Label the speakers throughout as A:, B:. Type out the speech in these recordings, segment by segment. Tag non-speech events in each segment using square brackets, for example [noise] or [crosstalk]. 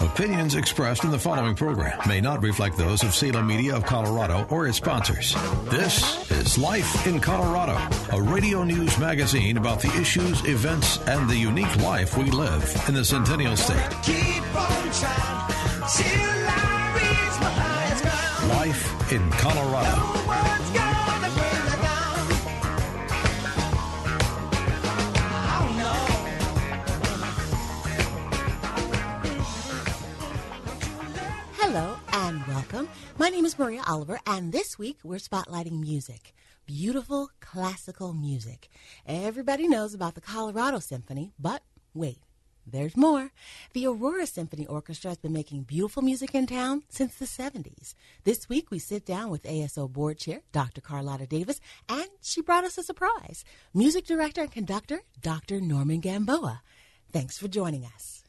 A: Opinions expressed in the following program may not reflect those of Salem Media of Colorado or its sponsors. This is Life in Colorado, a radio news magazine about the issues, events, and the unique life we live in the Centennial State. Life in Colorado.
B: Maria Oliver, and this week we're spotlighting music. Beautiful classical music. Everybody knows about the Colorado Symphony, but wait, there's more. The Aurora Symphony Orchestra has been making beautiful music in town since the 70s. This week we sit down with ASO board chair Dr. Karlotta Davis, and she brought us a surprise. Music director and conductor Dr. Norman Gamboa. Thanks for joining us.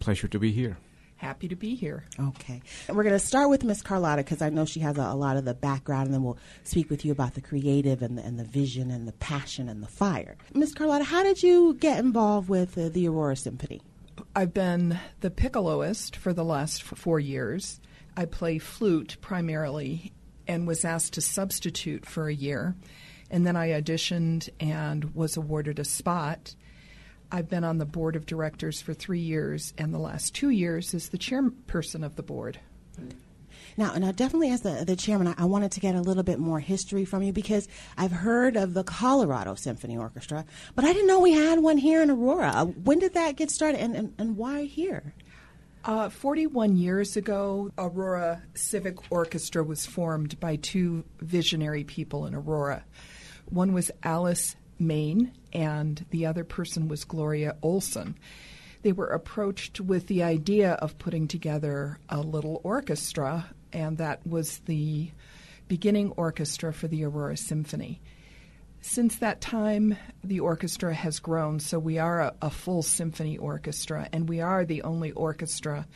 C: Pleasure to be here.
D: Happy to be here.
B: Okay. And we're going to start with Miss Karlotta because I know she has a, a, lot of the background, and then we'll speak with you about the creative and the, and the vision and the passion and the fire. Miss Karlotta, how did you get involved with uh, the Aurora Symphony?
D: I've been the piccoloist for the last four years. I play flute primarily and was asked to substitute for a year. And then I auditioned and was awarded a spot. I've been on the board of directors for three years, and the last two years as the chairperson of the board.
B: Now, now, definitely as the, the chairman, I, I, wanted to get a little bit more history from you because I've heard of the Colorado Symphony Orchestra, but I didn't know we had one here in Aurora. Uh, when did that get started, and, and, and why here?
D: Uh, 41 years ago, Aurora Civic Orchestra was formed by two visionary people in Aurora. One was Alice Main, and the other person was Gloria Olson. They were approached with the idea of putting together a little orchestra, and that was the beginning orchestra for the Aurora Symphony. Since that time, the orchestra has grown, so we are a, a full symphony orchestra, and we are the only orchestra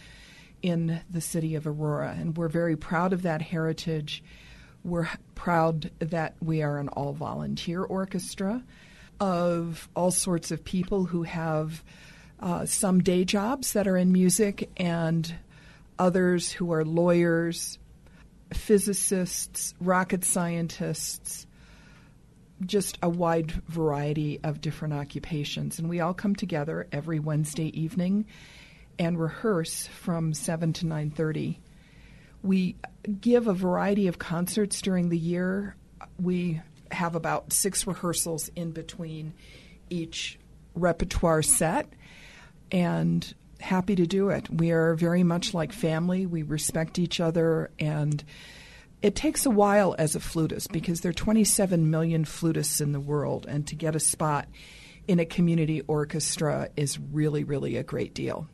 D: in the city of Aurora, and we're very proud of that heritage. We're proud that we are an all volunteer orchestra of all sorts of people who have uh, some day jobs that are in music and others who are lawyers, physicists, rocket scientists, just a wide variety of different occupations. And we all come together every Wednesday evening and rehearse from 7 to 9:30 we give a variety of concerts during the year. We have about six rehearsals in between each repertoire set, and happy to do it. We are very much like family. We respect each other, and it takes a while as a flutist because there are 27 million flutists in the world, and to get a spot in a community orchestra is really, really a great deal.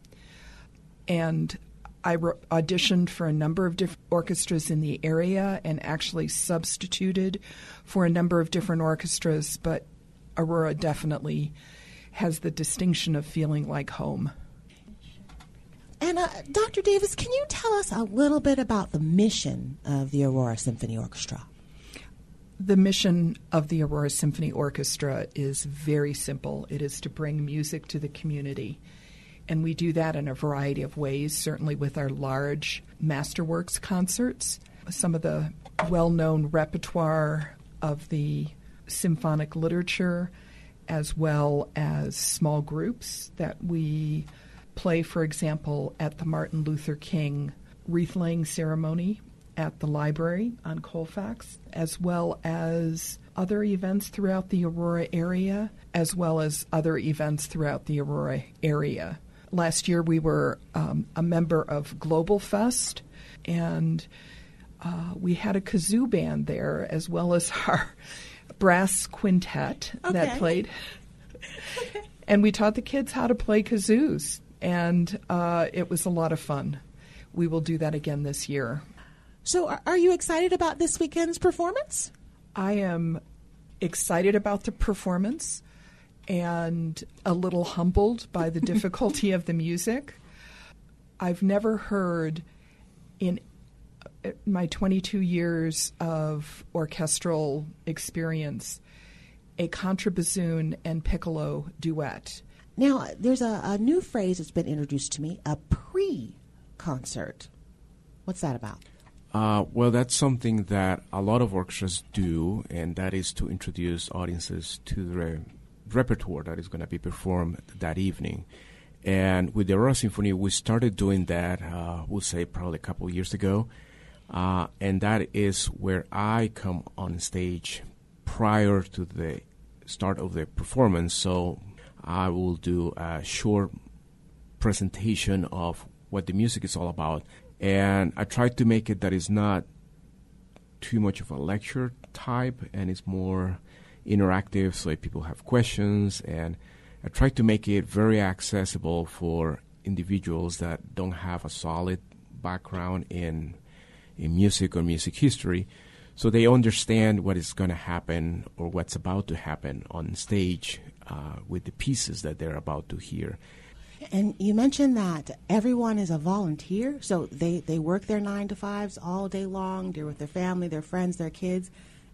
D: And I auditioned for a number of different orchestras in the area and actually substituted for a number of different orchestras, but Aurora definitely has the distinction of feeling like home.
B: And uh, Dr. Davis, can you tell us a little bit about the mission of the Aurora Symphony Orchestra?
D: The mission of the Aurora Symphony Orchestra is very simple. It is to bring music to the community. And we do that in a variety of ways, certainly with our large Masterworks concerts. Some of the well known repertoire of the symphonic literature, as well as small groups that we play, for example, at the Martin Luther King wreath laying ceremony at the library on Colfax, as well as other events throughout the Aurora area, as well as other events throughout the Aurora area. Last year, we were um, a member of Global Fest, and uh, we had a kazoo band there as well as [laughs] our brass quintet
B: okay.
D: that played. [laughs] and we taught the kids how to play kazoos, and uh, it was a lot of fun. We will do that again this year.
B: So, are, are you excited about this weekend's performance?
D: I am excited about the performance and a little humbled by the [laughs] difficulty of the music. I've never heard in uh, my 22 years of orchestral experience a contrabassoon and piccolo duet.
B: Now, there's a, a new phrase that's been introduced to me a pre concert. What's that about?
C: Uh, well, that's something that a lot of orchestras do, and that is to introduce audiences to the repertoire that is going to be performed that evening. And with the Aurora Symphony, we started doing that, uh, we'll say probably a couple years ago. Uh, and that is where I come on stage prior to the start of the performance. So I will do a short presentation of what the music is all about. And I try to make it that is not too much of a lecture type and it's more interactive so if people have questions and I try to make it very accessible for individuals that don't have a solid background in in music or music history so they understand what is going to happen or what's about to happen on stage uh, with the pieces that they're about to hear.
B: And you mentioned that everyone is a volunteer, so they, they work their nine to fives all day long. They're with their family, their friends, their kids,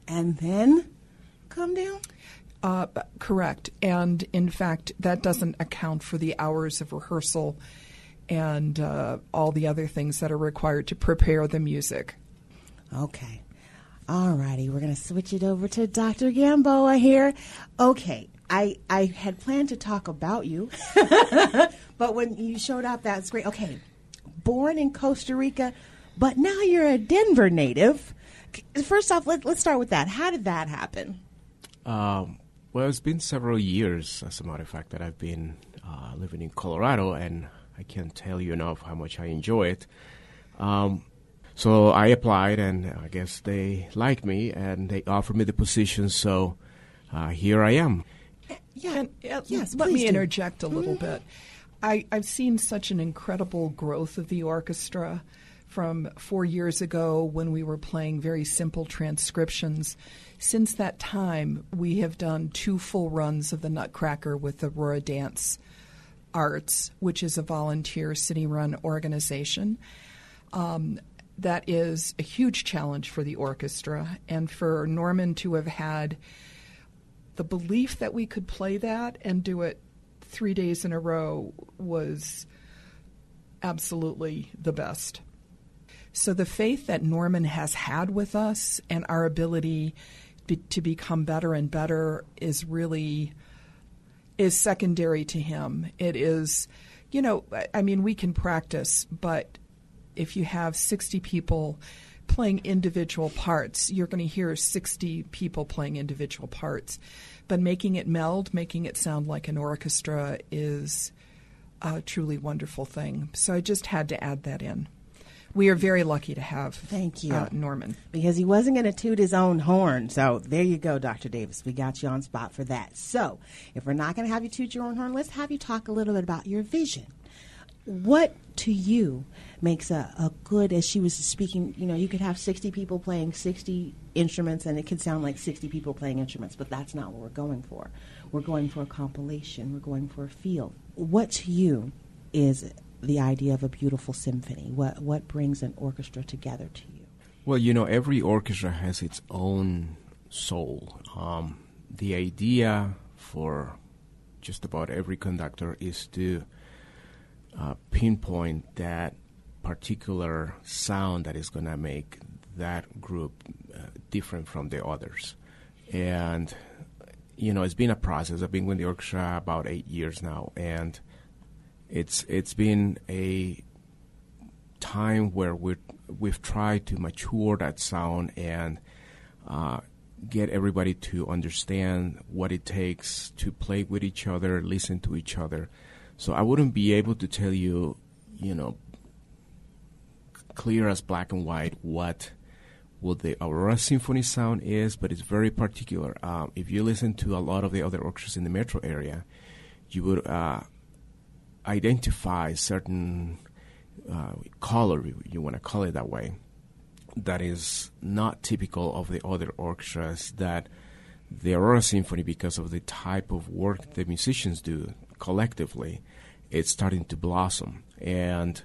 B: and then come down?
D: Uh, correct. And in fact, that doesn't account for the hours of rehearsal and uh, all the other things that are required to prepare the music.
B: Okay. All righty. We're going to switch it over to Dr. Gamboa here. Okay. I, I had planned to talk about you, [laughs] but when you showed up, that's great. Okay. Born in Costa Rica, but now you're a Denver native. First off, let, let's start with that. How did that happen?
C: Um, well, it's been several years, as a matter of fact, that I've been uh, living in Colorado, and I can't tell you enough how much I enjoy it. Um, so I applied, and I guess they liked me, and they offered me the position. So uh, here I am.
D: Yeah, and, uh, yes. Let me do. interject a little mm-hmm. bit. I, I've seen such an incredible growth of the orchestra from four years ago when we were playing very simple transcriptions. Since that time, we have done two full runs of the Nutcracker with Aurora Dance Arts, which is a volunteer city run organization. Um, that is a huge challenge for the orchestra, and for Norman to have had the belief that we could play that and do it three days in a row was absolutely the best. So the faith that Norman has had with us and our ability be, to become better and better is really is secondary to him. It is, you know, I mean, we can practice, but if you have 60 people playing individual parts, you're going to hear 60 people playing individual parts. But making it meld, making it sound like an orchestra is a truly wonderful thing. So I just had to add that in we are very lucky to have
B: thank you
D: uh, Norman
B: because he wasn't going to toot his own horn. So there you go, Dr. Davis. We got you on spot for that. So if we're not going to have you toot your own horn, let's have you talk a little bit about your vision. What to you makes a, a good, as she was speaking, you know, you could have 60 people playing 60 instruments and it could sound like 60 people playing instruments, but that's not what we're going for. We're going for a compilation, we're going for a feel. What to you is the idea of a beautiful symphony? What what brings an orchestra together to you?
C: Well, you know, every orchestra has its own soul. Um, the idea for just about every conductor is to uh, pinpoint that particular sound that is going to make that group uh, different from the others. And, you know, it's been a process. I've been with the orchestra about eight years now. And it's it's been a time where we we've tried to mature that sound and uh, get everybody to understand what it takes to play with each other, listen to each other. So I wouldn't be able to tell you, you know, clear as black and white what what the Aurora Symphony sound is, but it's very particular. Um, if you listen to a lot of the other orchestras in the metro area, you would uh, identify certain uh, color, you want to call it that way, that is not typical of the other orchestras that the Aurora Symphony, because of the type of work the musicians do collectively, it's starting to blossom. And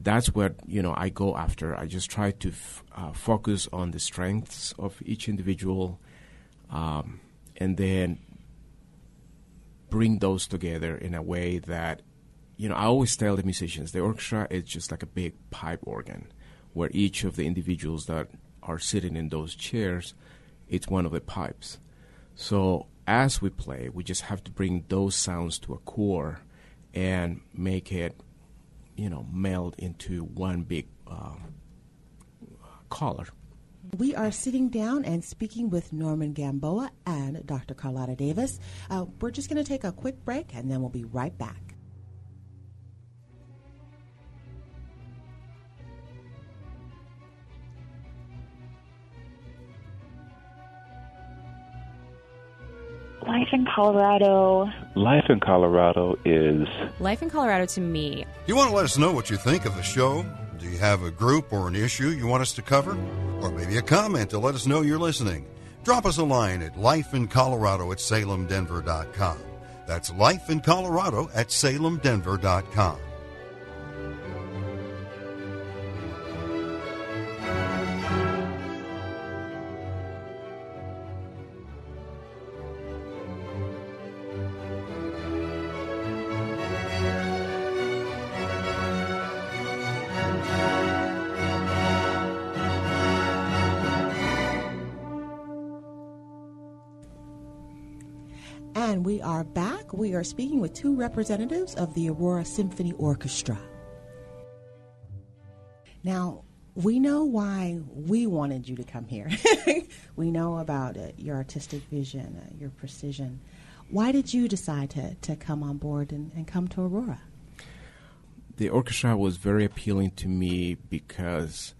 C: that's what you know I go after. I just try to f- uh, focus on the strengths of each individual, um, and then bring those together in a way that you know I always tell the musicians the orchestra is just like a big pipe organ, where each of the individuals that are sitting in those chairs, it's one of the pipes. So as we play, we just have to bring those sounds to a core and make it you know, meld into one big uh, color.
B: We are sitting down and speaking with Norman Gamboa and Dr. Karlotta Davis. Uh, we're just going to take a quick break and then we'll be right back.
E: Life in Colorado.
F: Life in Colorado is.
G: Life in Colorado to me.
H: You want to let us know what you think of the show? Do you have a group or an issue you want us to cover? Or maybe a comment to let us know you're listening? Drop us a line at lifeincolorado at salemdenver.com. That's lifeincolorado at salemdenver.com.
B: We are speaking with two representatives of the Aurora Symphony Orchestra. Now, we know why we wanted you to come here. [laughs] we know about uh, your artistic vision, uh, your precision. Why did you decide to, to come on board and, and come to Aurora?
C: The orchestra was very appealing to me because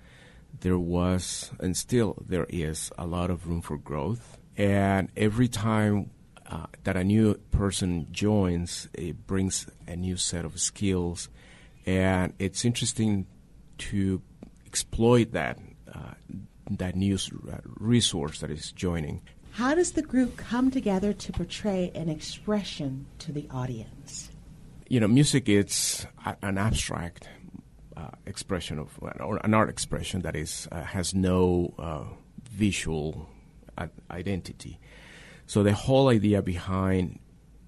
C: there was, and still there is, a lot of room for growth. And every time uh, that a new person joins, it brings a new set of skills, and it's interesting to exploit that uh, that new uh, resource that is joining.
B: How does the group come together to portray an expression to the audience?
C: You know, music is an abstract uh, expression of, or an art expression that is uh, has no uh, visual identity. So the whole idea behind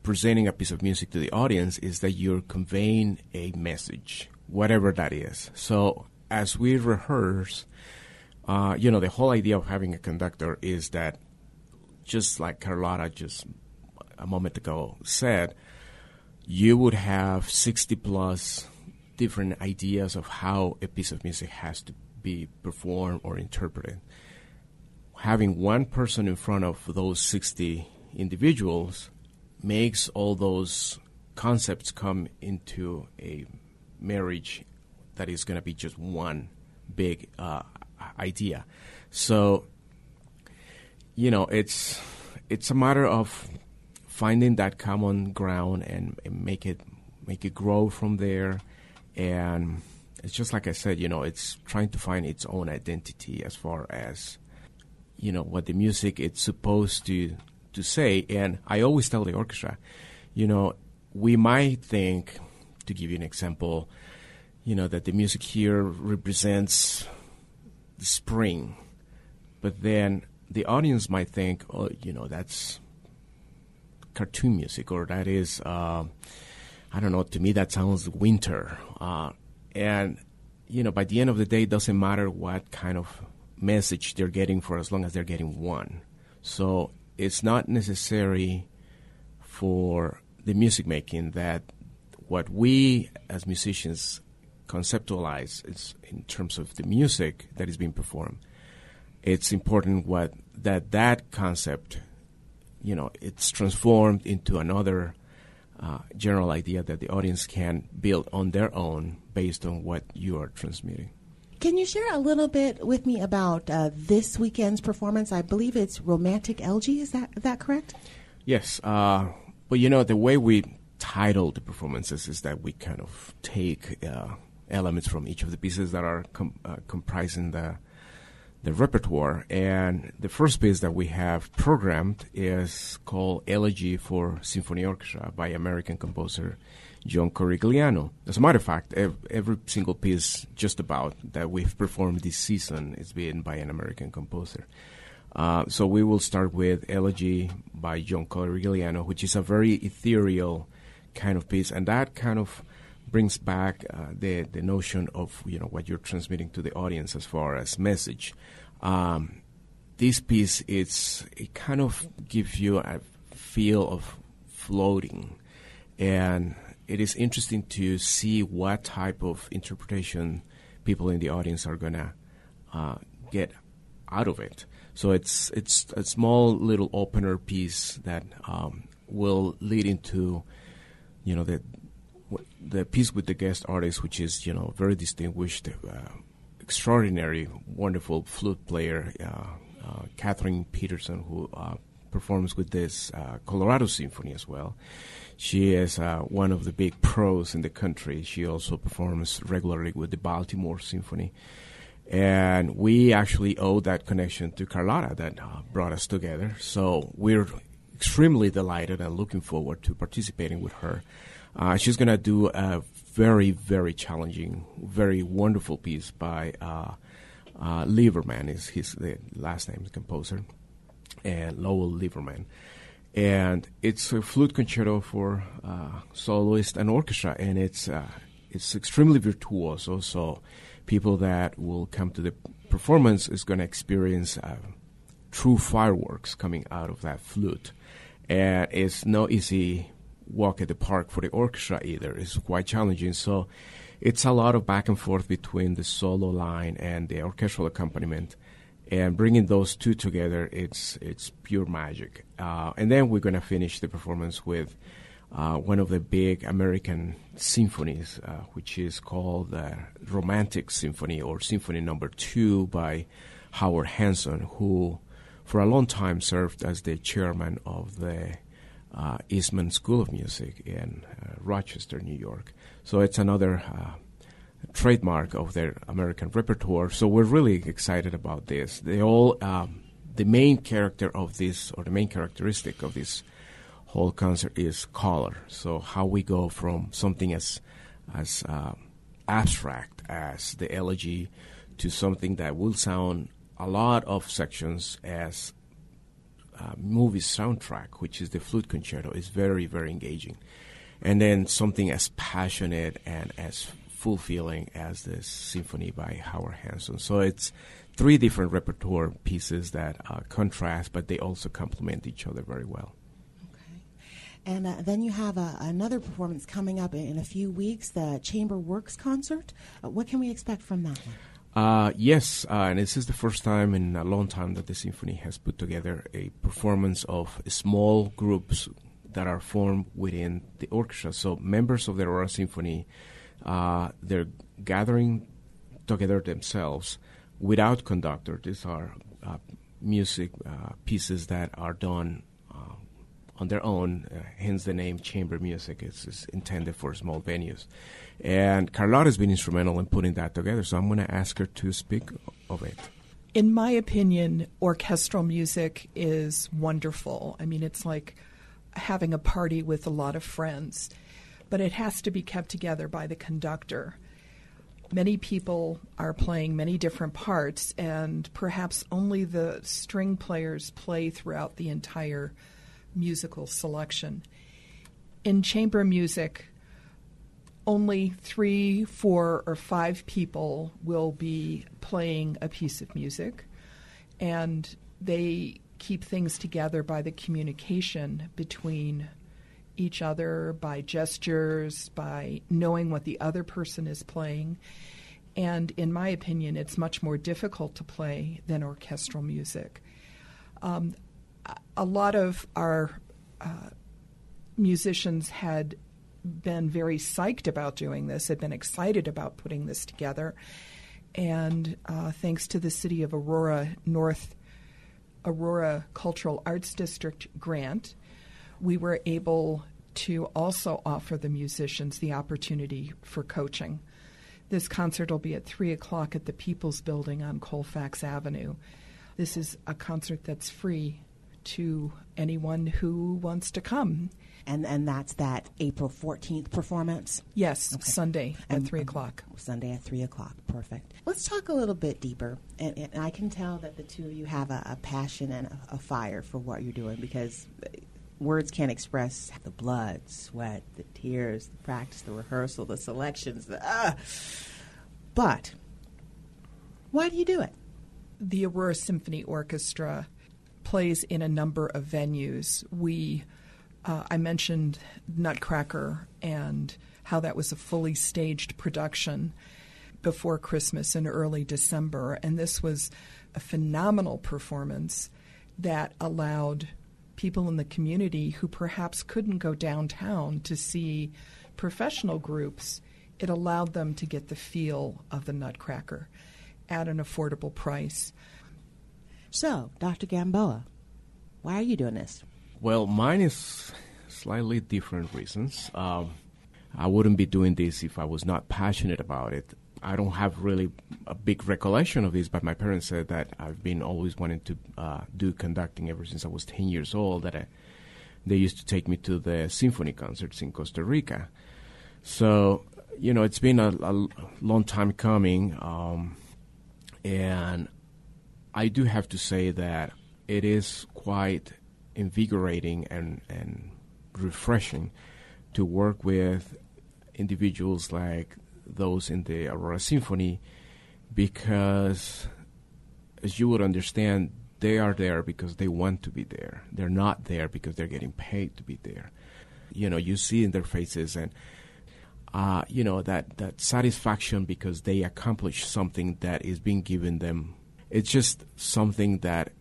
C: presenting a piece of music to the audience is that you're conveying a message, whatever that is. So as we rehearse, uh, you know, the whole idea of having a conductor is that, just like Karlotta just a moment ago said, you would have 60 plus different ideas of how a piece of music has to be performed or interpreted having one person in front of those 60 individuals makes all those concepts come into a marriage that is going to be just one big uh, idea. So, you know, it's it's a matter of finding that common ground and, and make it make it grow from there. And it's just like I said, you know, it's trying to find its own identity as far as you know what the music it's supposed to to say. And I always tell the orchestra, you know, we might think, to give you an example, you know, that the music here represents the spring, but then the audience might think, oh, you know, that's cartoon music, or that is, uh, I don't know, to me that sounds winter. Uh, and, you know, by the end of the day, it doesn't matter what kind of message they're getting for as long as they're getting one. So it's not necessary for the music making that what we as musicians conceptualize is in terms of the music that is being performed. It's important what that that concept, you know, it's transformed into another uh, general idea that the audience can build on their own based on what you are transmitting.
B: Can you share a little bit with me about uh, this weekend's performance? I believe it's Romantic Elegy. Is that that correct?
C: Yes. Uh, but you know the way we title the performances is that we kind of take uh, elements from each of the pieces that are com- uh, comprising the the repertoire. And the first piece that we have programmed is called Elegy for Symphony Orchestra by American composer John Corigliano. As a matter of fact, ev- every single piece just about that we've performed this season is being by an American composer. Uh, so we will start with Elegy by John Corigliano, which is a very ethereal kind of piece, and that kind of brings back uh, the the notion of you know what you're transmitting to the audience as far as message. Um, this piece it's it kind of gives you a feel of floating, and it is interesting to see what type of interpretation people in the audience are gonna uh, get out of it. So it's it's a small little opener piece that um, will lead into you know the the piece with the guest artist, which is you know very distinguished, uh, extraordinary, wonderful flute player, uh, uh, Catherine Peterson, who uh, performs with this uh, Colorado Symphony as well. She is uh, one of the big pros in the country. She also performs regularly with the Baltimore Symphony. And we actually owe that connection to Karlotta that brought us together. So we're extremely delighted and looking forward to participating with her. Uh, she's going to do a very, very challenging, very wonderful piece by uh, uh, Lieberman, is his the last name, the composer, and Lowell Lieberman. And it's a flute concerto for uh, soloist and orchestra, and it's uh, it's extremely virtuoso. So people that will come to the performance is going to experience uh, true fireworks coming out of that flute. And it's no easy walk at the park for the orchestra either. It's quite challenging. So it's a lot of back and forth between the solo line and the orchestral accompaniment. And bringing those two together, it's it's pure magic. Uh, and then we're going to finish the performance with uh, one of the big American symphonies, uh, which is called the Romantic Symphony or Symphony Number Two by Howard Hanson, who for a long time served as the chairman of the uh, Eastman School of Music in uh, Rochester, New York. So it's another uh, trademark of their American repertoire. So we're really excited about this. They all, um, the main character of this, or the main characteristic of this whole concert is color. So how we go from something as as uh, abstract as the elegy to something that will sound a lot of sections as uh, movie soundtrack, which is the flute concerto, is very, very engaging. And then something as passionate and as fulfilling as this symphony by Howard Hanson. So it's three different repertoire pieces that uh, contrast, but they also complement each other very well.
B: And uh, then you have uh, another performance coming up in, a few weeks, the Chamber Works concert. Uh, what can we expect from that one?
C: Uh, yes, uh, and this is the first time in a long time that the symphony has put together a performance of small groups that are formed within the orchestra. So members of the Aurora Symphony, uh, they're gathering together themselves without conductor. These are uh, music uh, pieces that are done uh, on their own, hence the name chamber music. It's, it's intended for small venues. And Karlotta has been instrumental in putting that together, so I'm going to ask her to speak of it.
D: In my opinion, orchestral music is wonderful. I mean, it's like having a party with a lot of friends, but it has to be kept together by the conductor. Many people are playing many different parts, and perhaps only the string players play throughout the entire musical selection. In chamber music, only three, four, or five people will be playing a piece of music, and they keep things together by the communication between each other, by gestures, by knowing what the other person is playing. And in my opinion, it's much more difficult to play than orchestral music. Um, a lot of our uh, musicians had been very psyched about doing this, had been excited about putting this together. And uh, thanks to the City of Aurora North Aurora Cultural Arts District grant, we were able to also offer the musicians the opportunity for coaching. This concert will be at 3 o'clock at the People's Building on Colfax Avenue. This is a concert that's free to anyone who wants to come.
B: And and that's that April 14th performance?
D: Yes,
B: Okay.
D: Sunday at
B: And-
D: 3 um, o'clock.
B: Sunday at 3 o'clock. Perfect. Let's talk a little bit deeper. And, and I can tell that the two of you have a, a passion and a, a fire for what you're doing because words can't express the blood, sweat, the tears, the practice, the rehearsal, the selections. The, ah. But why do you do it?
D: The Aurora Symphony Orchestra plays in a number of venues. We, uh, I mentioned Nutcracker and how that was a fully staged production before Christmas in early December, and this was a phenomenal performance that allowed people in the community who perhaps couldn't go downtown to see professional groups. It allowed them to get the feel of the Nutcracker at an affordable price.
B: So, Dr. Gamboa, why are you doing this?
C: Well, mine is slightly different reasons. Um, I wouldn't be doing this if I was not passionate about it. I don't have really a big recollection of this, but my parents said that I've been always wanting to uh, do conducting ever since I was 10 years old. That I, they used to take me to the symphony concerts in Costa Rica. So, you know, it's been a, a long time coming, um, and I do have to say that it is quite invigorating and, and refreshing to work with individuals like those in the Aurora Symphony because, as you would understand, they are there because they want to be there. They're not there because they're getting paid to be there. You know, you see in their faces and uh, you know that that satisfaction because they accomplish something that is being given them. It's just something that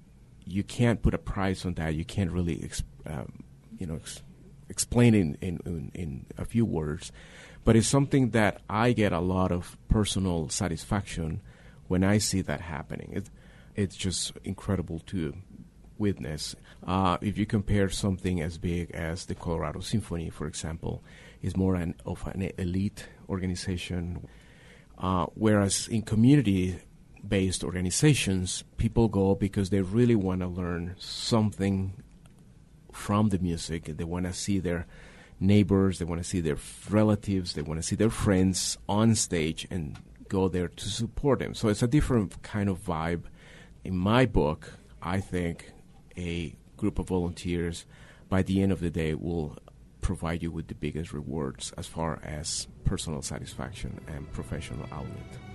C: you can't put a price on that. You can't really, um, you know, explain in, in, in a few words. But it's something that I get a lot of personal satisfaction when I see that happening. It, it's just incredible to witness. Uh, if you compare something as big as the Colorado Symphony, for example, is more an, of an elite organization, uh, whereas in community-based organizations, people go because they really want to learn something from the music. They want to see their neighbors, they want to see their relatives, they want to see their friends on stage and go there to support them. So it's a different kind of vibe. In my book, I think a group of volunteers by the end of the day will provide you with the biggest rewards as far as personal satisfaction and professional outlet.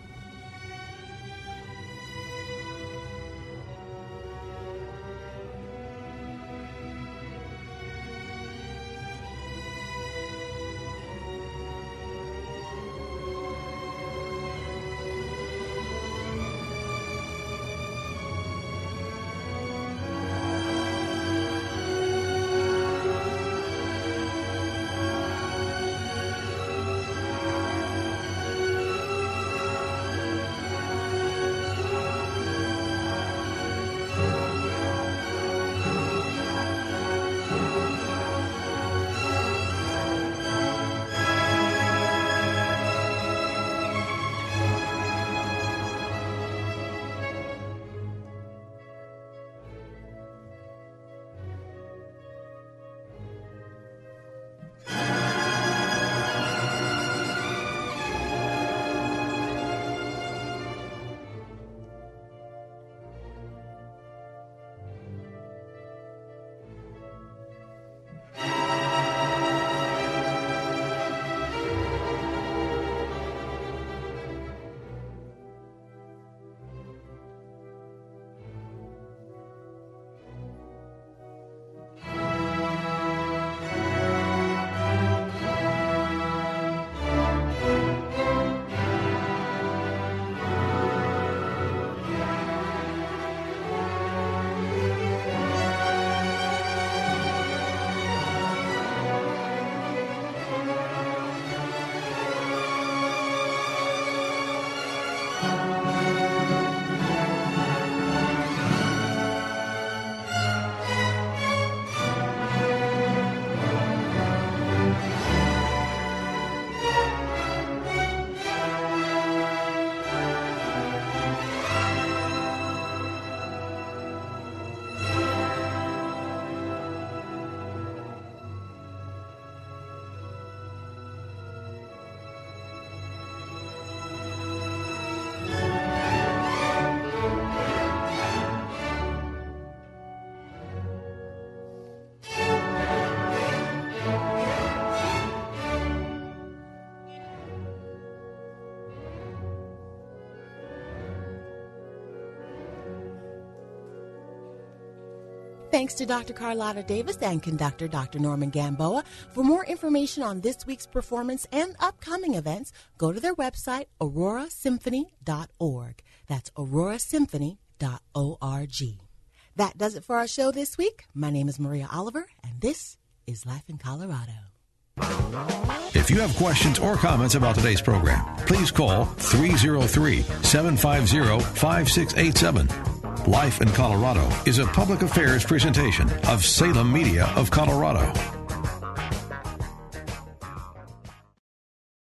B: Thanks to Dr. Karlotta Davis and conductor Dr. Norman Gamboa. For more information on this week's performance and upcoming events, go to their website, aurorasymphony.org. That's aurorasymphony.org. That does it for our show this week. My name is Maria Oliver, and this is Life in Colorado.
A: If you have questions or comments about today's program, please call 303 750 5687. Life in Colorado is a public affairs presentation of Salem Media of Colorado.